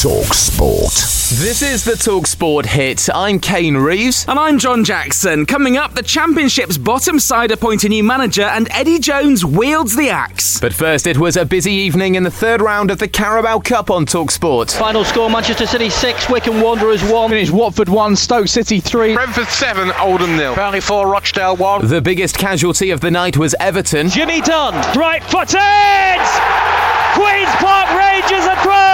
Talk Sport. This is the Talksport hit. I'm Kane Reeves. And I'm John Jackson. Coming up, the Championship's bottom side appoint a new manager, and Eddie Jones wields the axe. But first, it was a busy evening in the third round of the Carabao Cup on Talksport. Final score Manchester City 6, Wycombe Wanderers 1. Finish Watford 1, Stoke City 3. Brentford 7, Oldham nil. Burnley 4, Rochdale 1. The biggest casualty of the night was Everton. Jimmy Dunne, right footed! Queen's Park Rangers are through!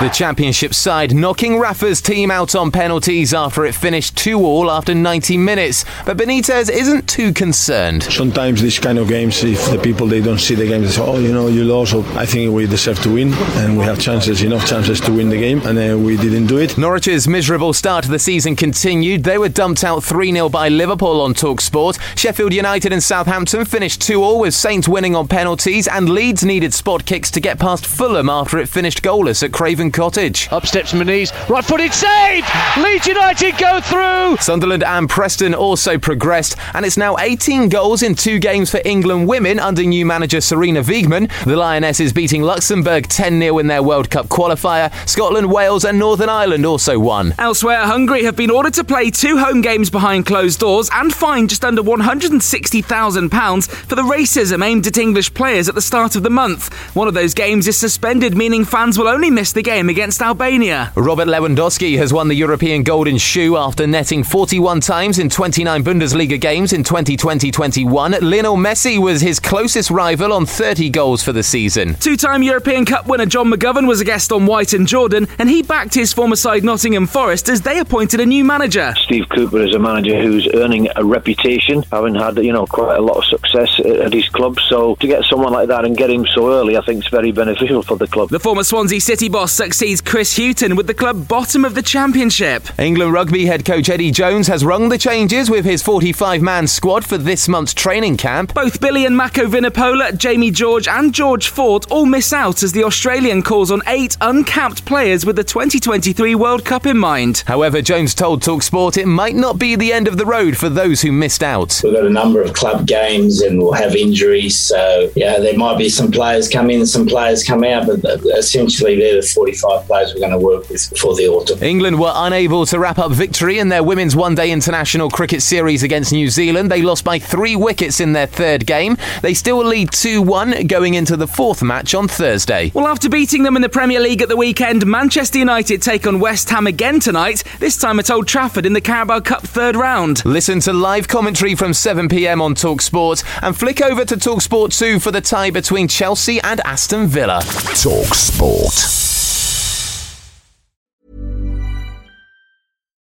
The Championship side knocking Rafa's team out on penalties after it finished 2 all after 90 minutes. But Benitez isn't too concerned. Sometimes these kind of games, if the people they don't see the game, they say, "Oh, you know, you lost." So I think we deserve to win, and we have chances, enough chances to win the game, and uh, we didn't do it. Norwich's miserable start to the season continued. They were dumped out 3 0 by Liverpool on Talksport. Sheffield United and Southampton finished 2 all with Saints winning on penalties, and Leeds needed spot kicks to get past Fulham after it finished goalless at Craven Cottage. Up steps Muniz, right footed save! Leeds United go through! Sunderland and Preston also progressed, and it's now 18 goals in two games for England women under new manager Sarina Wiegman. The Lionesses beating Luxembourg 10 0 in their World Cup qualifier. Scotland, Wales, and Northern Ireland also won. Elsewhere, Hungary have been ordered to play two home games behind closed doors and fined just under £160,000 for the racism aimed at English players at the start of the month. One of those games is suspended, meaning fans will only miss the game against Albania. Robert Lewandowski has won the European Golden Shoe after netting 41 times in 29 Bundesliga games in 2020-21. Lionel Messi was his closest rival on 30 goals for the season. Two-time European Cup winner John McGovern was a guest on White and Jordan, and he backed his former side Nottingham Forest as they appointed a new manager. Steve Cooper is a manager who's earning a reputation, having had you know quite a lot of success at his club. So to get someone like that and get him so early, I think is very beneficial for the club. The former Swansea City boss succeeds Chris Hughton with the club bottom of the Championship. England rugby head coach Eddie Jones has rung the changes with his 45-man squad for this month's training camp. Both Billy and Mako Vunipola, Jamie George, and George Ford all miss out as the Australian calls on eight uncapped players with the 2023 World Cup in mind. However, Jones told Talksport it might not be the end of the road for those who missed out. We've got a number of club games and we'll have injuries, so yeah, there might be some players come in, some players come out, but essentially they're the 45 players we're going to work with for the autumn. England were unable to wrap up victory in their women's one-day international cricket series against New Zealand. They lost by three wickets in their third game. They still lead 2-1 going into the fourth match on Thursday. Well, after beating them in the Premier League at the weekend, Manchester United take on West Ham again tonight, this time at Old Trafford in the Carabao Cup third round. Listen to live commentary from 7pm on TalkSport and flick over to TalkSport 2 for the tie between Chelsea and Aston Villa. Talk